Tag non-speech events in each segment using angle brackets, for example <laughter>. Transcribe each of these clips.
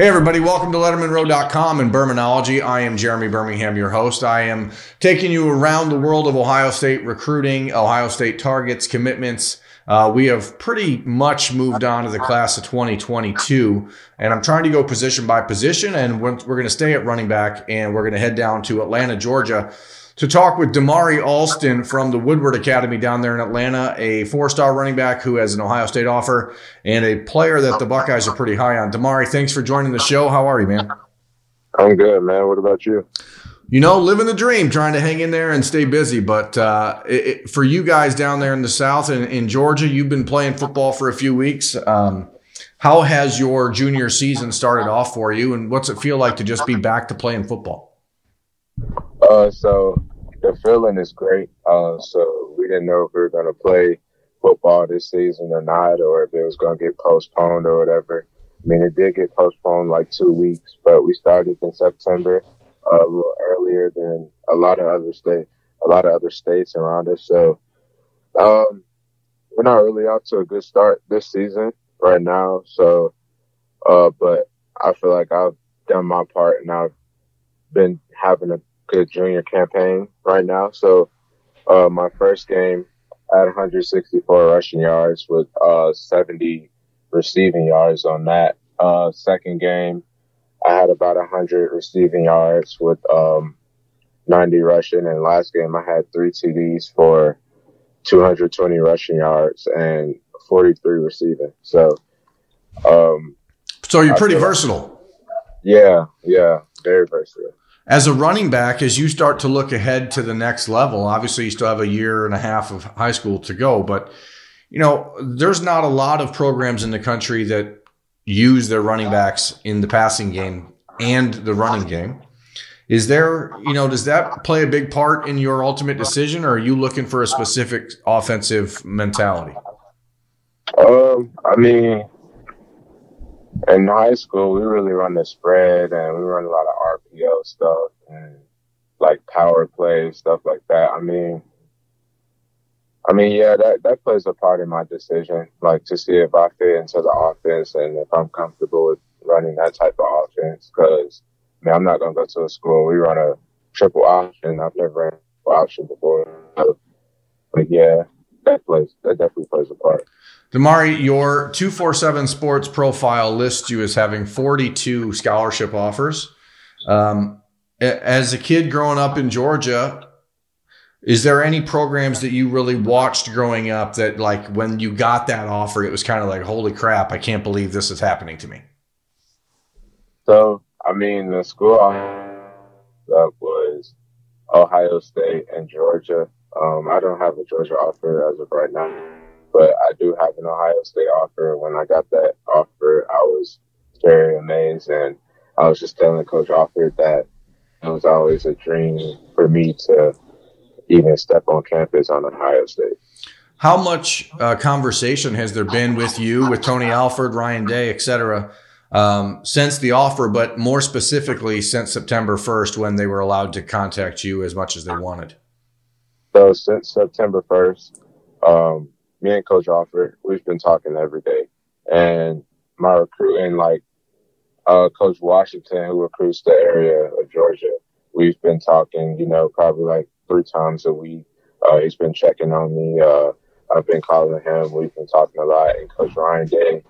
Hey, everybody, welcome to LettermenRow.com and Birminology. I am Jeremy Birmingham, your host. I am taking you around the world of Ohio State recruiting, Ohio State targets, commitments. Uh, we have pretty much moved on to the class of 2022, and I'm trying to go position by position. And we're, we're going to stay at running back, and we're going to head down to Atlanta, Georgia to talk with Damari Alston from the Woodward Academy down there in Atlanta, a four-star running back who has an Ohio State offer and a player that the Buckeyes are pretty high on. Damari, thanks for joining the show. How are you, man? I'm good, man. What about you? You know, living the dream, trying to hang in there and stay busy. But uh, it, it, for you guys down there in the South and in Georgia, you've been playing football for a few weeks. Um, how has your junior season started off for you, and what's it feel like to just be back to playing football? Uh, so the feeling is great. Uh, so we didn't know if we were going to play football this season or not, or if it was going to get postponed or whatever. I mean, it did get postponed like two weeks, but we started in September, uh, a little earlier than a lot of other state, a lot of other states around us. So, um, we're not really out to a good start this season right now. So, uh, but I feel like I've done my part and I've been having a good junior campaign right now. So, uh, my first game at 164 rushing yards with, uh, 70 receiving yards on that. Uh, second game, I had about 100 receiving yards with, um, 90 rushing. And last game, I had three TDs for 220 rushing yards and 43 receiving. So, um, so you're pretty versatile. Yeah, yeah, very versatile as a running back, as you start to look ahead to the next level, obviously you still have a year and a half of high school to go, but you know, there's not a lot of programs in the country that use their running backs in the passing game and the running game. Is there, you know, does that play a big part in your ultimate decision or are you looking for a specific offensive mentality? Um, I mean, in high school, we really run the spread and we run a lot of RPO stuff and like power play stuff like that. I mean, I mean, yeah, that, that plays a part in my decision, like to see if I fit into the offense and if I'm comfortable with running that type of offense. Cause I mean, I'm not going to go to a school. We run a triple option. I've never ran a triple option before. but yeah, that plays, that definitely plays a part. Damari, your 247 sports profile lists you as having 42 scholarship offers. Um, as a kid growing up in Georgia, is there any programs that you really watched growing up that, like, when you got that offer, it was kind of like, holy crap, I can't believe this is happening to me? So, I mean, the school that was Ohio State and Georgia. Um, I don't have a Georgia offer as of right now but I do have an Ohio State offer. When I got that offer, I was very amazed, and I was just telling Coach Alford that it was always a dream for me to even step on campus on Ohio State. How much uh, conversation has there been with you, with Tony Alford, Ryan Day, et cetera, um, since the offer, but more specifically since September 1st when they were allowed to contact you as much as they wanted? So since September 1st, um, me and Coach Alford, we've been talking every day. And my recruiting, like uh, Coach Washington, who recruits the area of Georgia, we've been talking, you know, probably like three times a week. Uh, he's been checking on me. Uh, I've been calling him. We've been talking a lot. And Coach Ryan Day,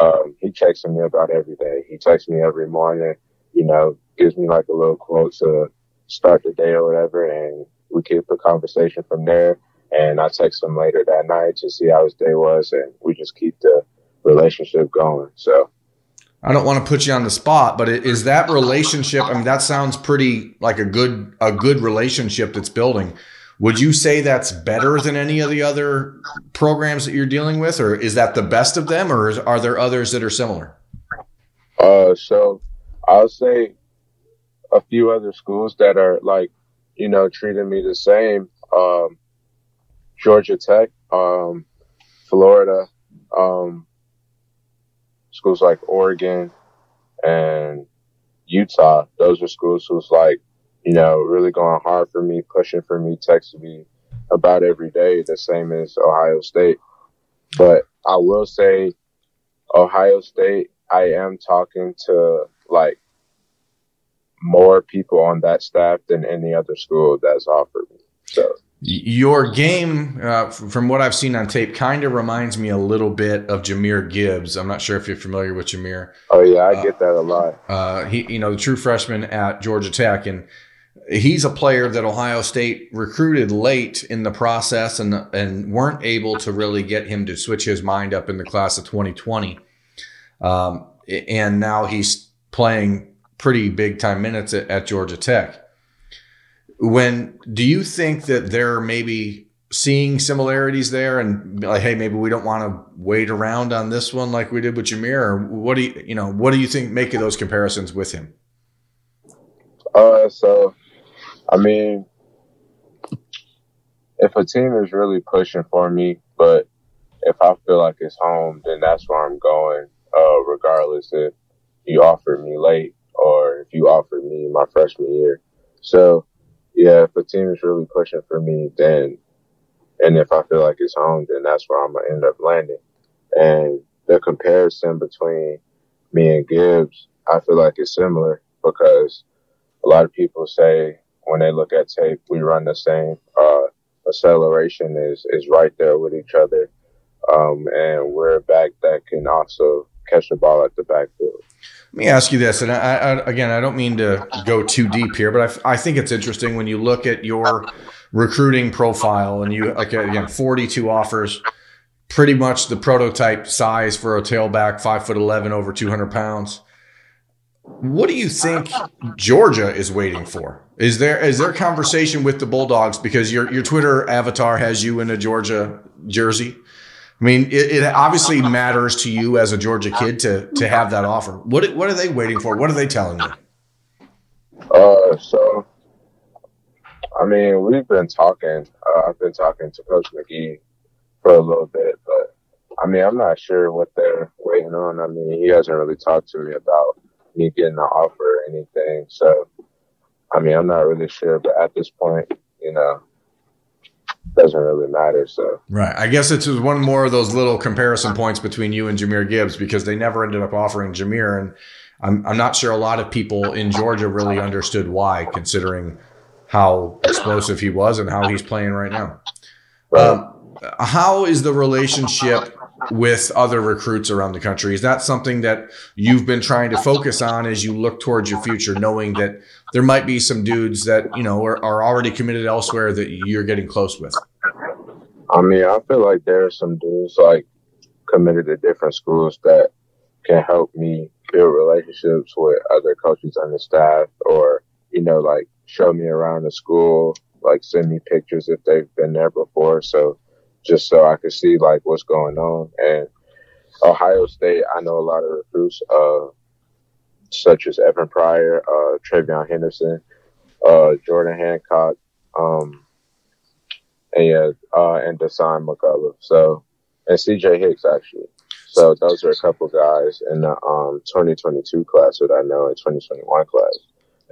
um, he checks on me about every day. He texts me every morning, you know, gives me like a little quote to start the day or whatever. And we keep the conversation from there. And I text him later that night to see how his day was, and we just keep the relationship going. So. I don't want to put you on the spot, but is that relationship? I mean, that sounds pretty like a good a good relationship that's building. Would you say that's better than any of the other programs that you're dealing with, or is that the best of them, or is, are there others that are similar? Uh, so I'll say a few other schools that are like, you know, treating me the same. Um, Georgia Tech, um, Florida, um, schools like Oregon and Utah. Those are schools who's like, you know, really going hard for me, pushing for me, texting me about every day, the same as Ohio State. But I will say Ohio State I am talking to like more people on that staff than any other school that's offered me. So your game, uh, from what I've seen on tape, kind of reminds me a little bit of Jahmyr Gibbs. I'm not sure if you're familiar with Jahmyr. Oh yeah, I uh, get that a lot. Uh, he, you know, the true freshman at Georgia Tech, and he's a player that Ohio State recruited late in the process, and and weren't able to really get him to switch his mind up in the class of 2020. Um, and now he's playing pretty big time minutes at, at Georgia Tech. When do you think that they're maybe seeing similarities there and like, hey, maybe we don't want to wait around on this one like we did with Jahmyr? Or what do you, you know, what do you think make of those comparisons with him? Uh, so, I mean, if a team is really pushing for me, but if I feel like it's home, then that's where I'm going, uh, regardless if you offered me late or if you offered me my freshman year. So, yeah, if a team is really pushing for me, then, and if I feel like it's home, then that's where I'm going to end up landing. And the comparison between me and Gibbs, I feel like it's similar because a lot of people say when they look at tape, we run the same. Uh, acceleration is, is right there with each other. Um, and we're a back that can also catch the ball at the backfield. Let me ask you this, and I, I, again, I don't mean to go too deep here, but I, I, think it's interesting when you look at your recruiting profile and you like again, forty-two offers, pretty much the prototype size for a tailback, five foot eleven, over two hundred pounds. What do you think Georgia is waiting for? Is there is there conversation with the Bulldogs because your your Twitter avatar has you in a Georgia jersey? I mean, it, it, obviously matters to you as a Georgia kid to to have that offer. What what are they waiting for? What are they telling you? Uh, so I mean, we've been talking. Uh, I've been talking to Coach McGee for a little bit, but I mean, I'm not sure what they're waiting on. I mean, he hasn't really talked to me about me getting an offer or anything. So, I mean, I'm not really sure. But at this point, you know, doesn't really matter. So right, I guess it's one more of those little comparison points between you and Jahmyr Gibbs because they never ended up offering Jahmyr, and I'm I'm not sure a lot of people in Georgia really understood why, considering how explosive he was and how he's playing right now. Right. Um, how is the relationship with other recruits around the country? Is that something that you've been trying to focus on as you look towards your future, knowing that there might be some dudes that you know are, are already committed elsewhere that you're getting close with? I mean, I feel like there are some dudes like committed to different schools that can help me build relationships with other coaches on the staff, or you know, like show me around the school, like send me pictures if they've been there before. So just so I could see like what's going on. And Ohio State, I know a lot of recruits, uh, such as Evan Pryor, uh, TreVeyon Henderson, uh, Jordan Hancock, um, and yeah, uh, and Dasan McCullough. So, and CJ Hicks actually. So those are a couple guys in the um 2022 class that I know in 2021 class.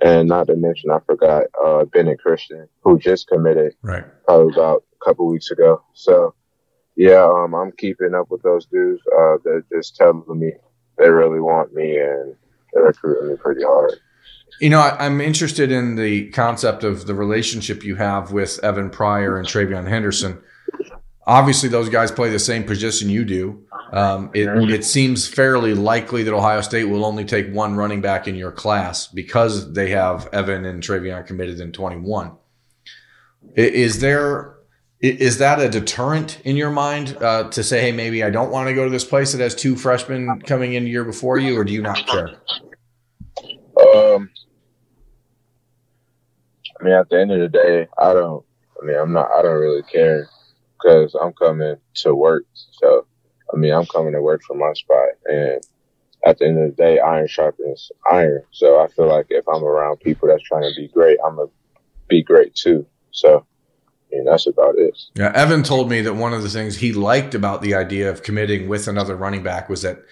And not to mention, I forgot uh, Bennett Christian, who just committed right. probably about a couple weeks ago. So yeah, um, I'm keeping up with those dudes. Uh, they're just telling me they really want me and they're recruiting me pretty hard. You know, I, am interested in the concept of the relationship you have with Evan Pryor and TreVeyon Henderson. Obviously, those guys play the same position you do. Um, it, it seems fairly likely that Ohio State will only take one running back in your class because they have Evan and TreVeyon committed in 21. Is there is that a deterrent in your mind uh, to say, hey, maybe I don't want to go to this place that has two freshmen coming in year before you, or do you not care? Um, I mean, at the end of the day, I don't. I mean, I'm not. I don't really care because I'm coming to work. So, I mean, I'm coming to work for my spot, and at the end of the day, iron sharpens iron. So I feel like if I'm around people that's trying to be great, I'm gonna be great too. So and that's about it. Yeah, Evan told me that one of the things he liked about the idea of committing with another running back was that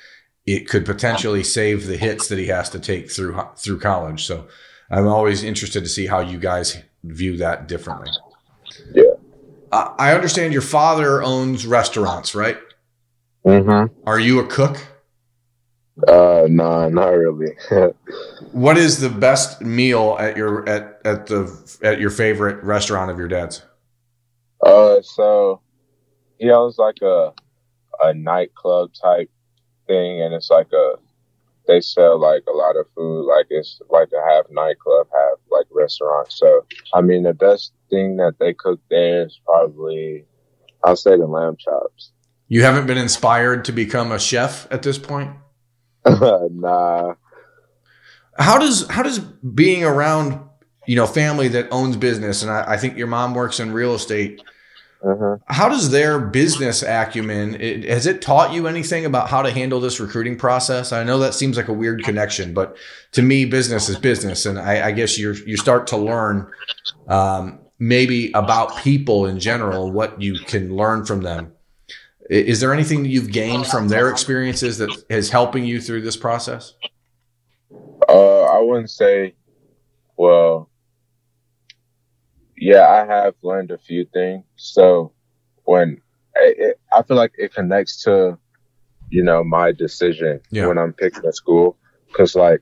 it could potentially save the hits that he has to take through through college. So I'm always interested to see how you guys view that differently. Yeah. Uh, I understand your father owns restaurants, right? Mm-hmm. Are you a cook? Uh, nah, not really. <laughs> what is the best meal at your at at the at your favorite restaurant of your dad's? Uh, so he owns like a a nightclub type thing, and it's like a they sell like a lot of food. Like it's like a half nightclub, half like restaurant. So I mean, the best thing that they cook there is probably I'll say the lamb chops. You haven't been inspired to become a chef at this point? <laughs> nah. How does how does being around you know family that owns business, and I, I think your mom works in real estate. Uh-huh. How does their business acumen it, has it taught you anything about how to handle this recruiting process? I know that seems like a weird connection, but to me, business is business, and I, I guess you you start to learn um, maybe about people in general, what you can learn from them. Is there anything that you've gained from their experiences that is helping you through this process? Uh, I wouldn't say, well, yeah, I have learned a few things. So when it, I feel like it connects to, you know, my decision yeah. when I'm picking a school, cause like,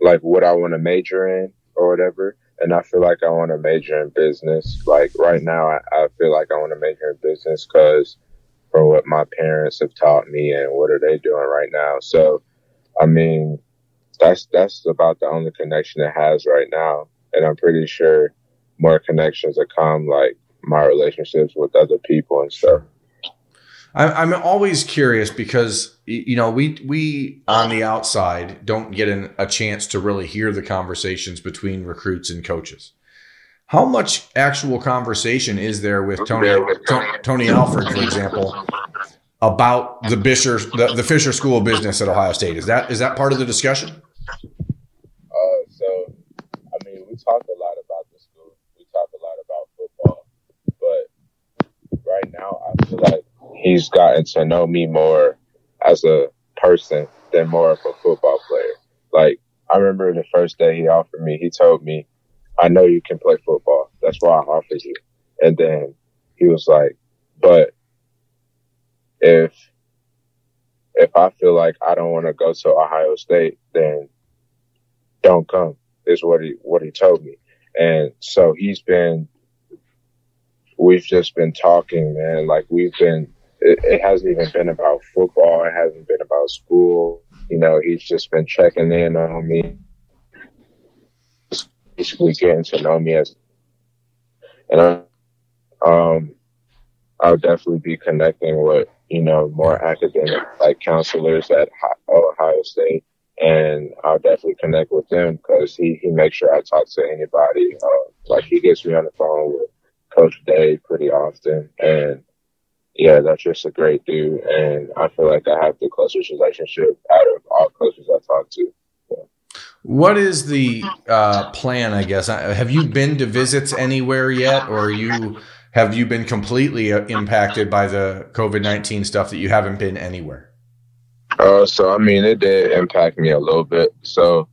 like what I want to major in or whatever. And I feel like I want to major in business. Like right now, I, I feel like I want to major in business because from what my parents have taught me and what are they doing right now. So, I mean, that's, that's about the only connection it has right now. And I'm pretty sure more connections that come, like my relationships with other people and stuff. I'm always curious because you know we we on the outside don't get an, a chance to really hear the conversations between recruits and coaches. How much actual conversation is there with Tony Tony, Alford, for example, about the Fisher the, the, Fisher School of Business at Ohio State? Is that is that part of the discussion? Uh, so, I mean, we talk a lot about the school. We talk a lot about football, but right now, I feel like he's gotten to know me more as a person than more of a football player. Like, I remember the first day he offered me, he told me I know you can play football. That's why I offered you. And then he was like, but if, if I feel like I don't want to go to Ohio State, then don't come is what he, what he told me. And so he's been, we've just been talking, man. Like we've been, it, it hasn't even been about football. It hasn't been about school. You know, he's just been checking in on me basically getting to know me as, and I, um, I'll definitely be connecting with, you know, more academic, like counselors at Ohio State. And I'll definitely connect with them because he, he makes sure I talk to anybody. Uh, like he gets me on the phone with Coach Day pretty often. And yeah, that's just a great dude. And I feel like I have the closest relationship out of all coaches I talk to. What is the uh, plan? I guess have you been to visits anywhere yet, or you have you been completely uh, impacted by the COVID nineteen stuff that you haven't been anywhere? Uh, so I mean, it did impact me a little bit. So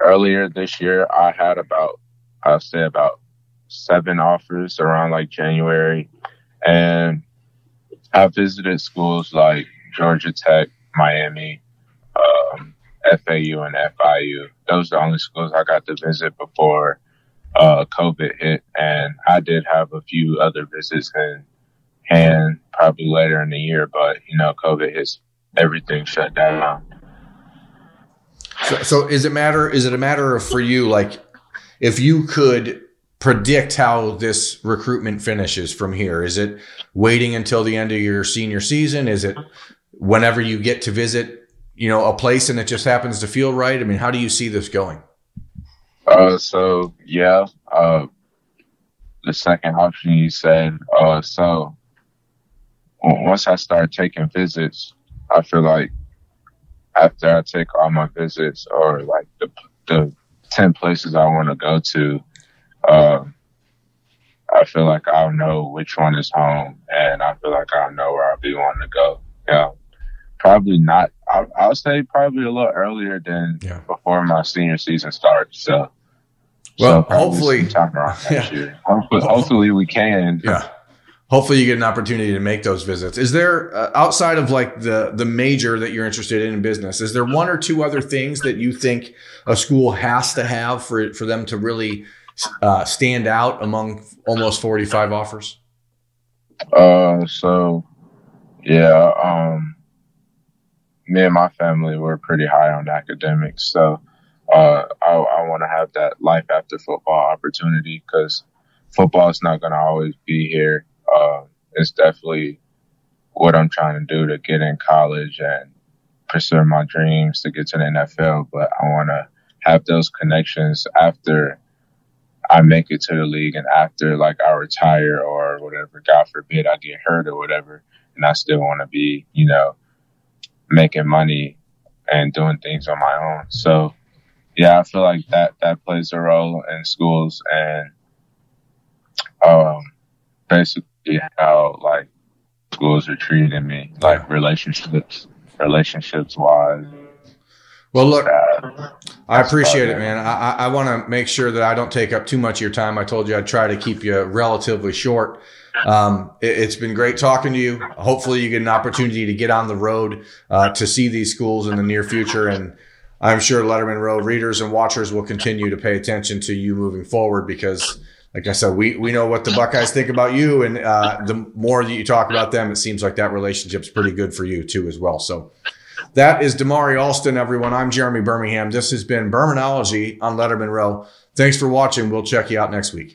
earlier this year, I had about I'll say about seven offers around like January, and I visited schools like Georgia Tech, Miami, um, FAU and FIU. Those are the only schools I got to visit before uh, COVID hit, and I did have a few other visits in hand probably later in the year, but you know, COVID hits, everything shut down. So, so is it matter? Is it a matter of for you, like, if you could predict how this recruitment finishes from here? Is it waiting until the end of your senior season? Is it whenever you get to visit you know, a place and it just happens to feel right? I mean, how do you see this going? Uh, so yeah, uh, the second option you said, uh, so once I start taking visits, I feel like after I take all my visits or like the, the 10 places I want to go to, uh, I feel like I'll know which one is home and I feel like I'll know where I'll be wanting to go. Yeah probably not. I, I'll say probably a little earlier than yeah. before my senior season starts. So, well, so hopefully, yeah. Hopefully, hopefully, we can. Yeah. hopefully you get an opportunity to make those visits. Is there uh, outside of like the the major that you're interested in in business? Is there one or two other things that you think a school has to have for for them to really uh, stand out among almost 45 offers? Uh, so yeah, um, me and my family were pretty high on academics, so uh, I, I want to have that life after football opportunity because football is not going to always be here. Uh, it's definitely what I'm trying to do to get in college and pursue my dreams to get to the NFL. But I want to have those connections after I make it to the league and after like I retire or whatever. God forbid I get hurt or whatever, and I still want to be, you know, making money and doing things on my own. So yeah, I feel like that that plays a role in schools and um basically how like schools are treating me, like relationships relationships wise. Well, look, uh, I appreciate it, man. I, I want to make sure that I don't take up too much of your time. I told you I'd try to keep you relatively short. Um, it, has been great talking to you. Hopefully, you get an opportunity to get on the road uh, to see these schools in the near future. And I'm sure Lettermen Row readers and watchers will continue to pay attention to you moving forward because, like I said, we, we know what the Buckeyes think about you. And uh, the more that you talk about them, it seems like that relationship's pretty good for you, too, as well. So, that is Damari Alston, everyone. I'm Jeremy Birmingham. This has been Birminology on Lettermen Row. Thanks for watching. We'll check you out next week.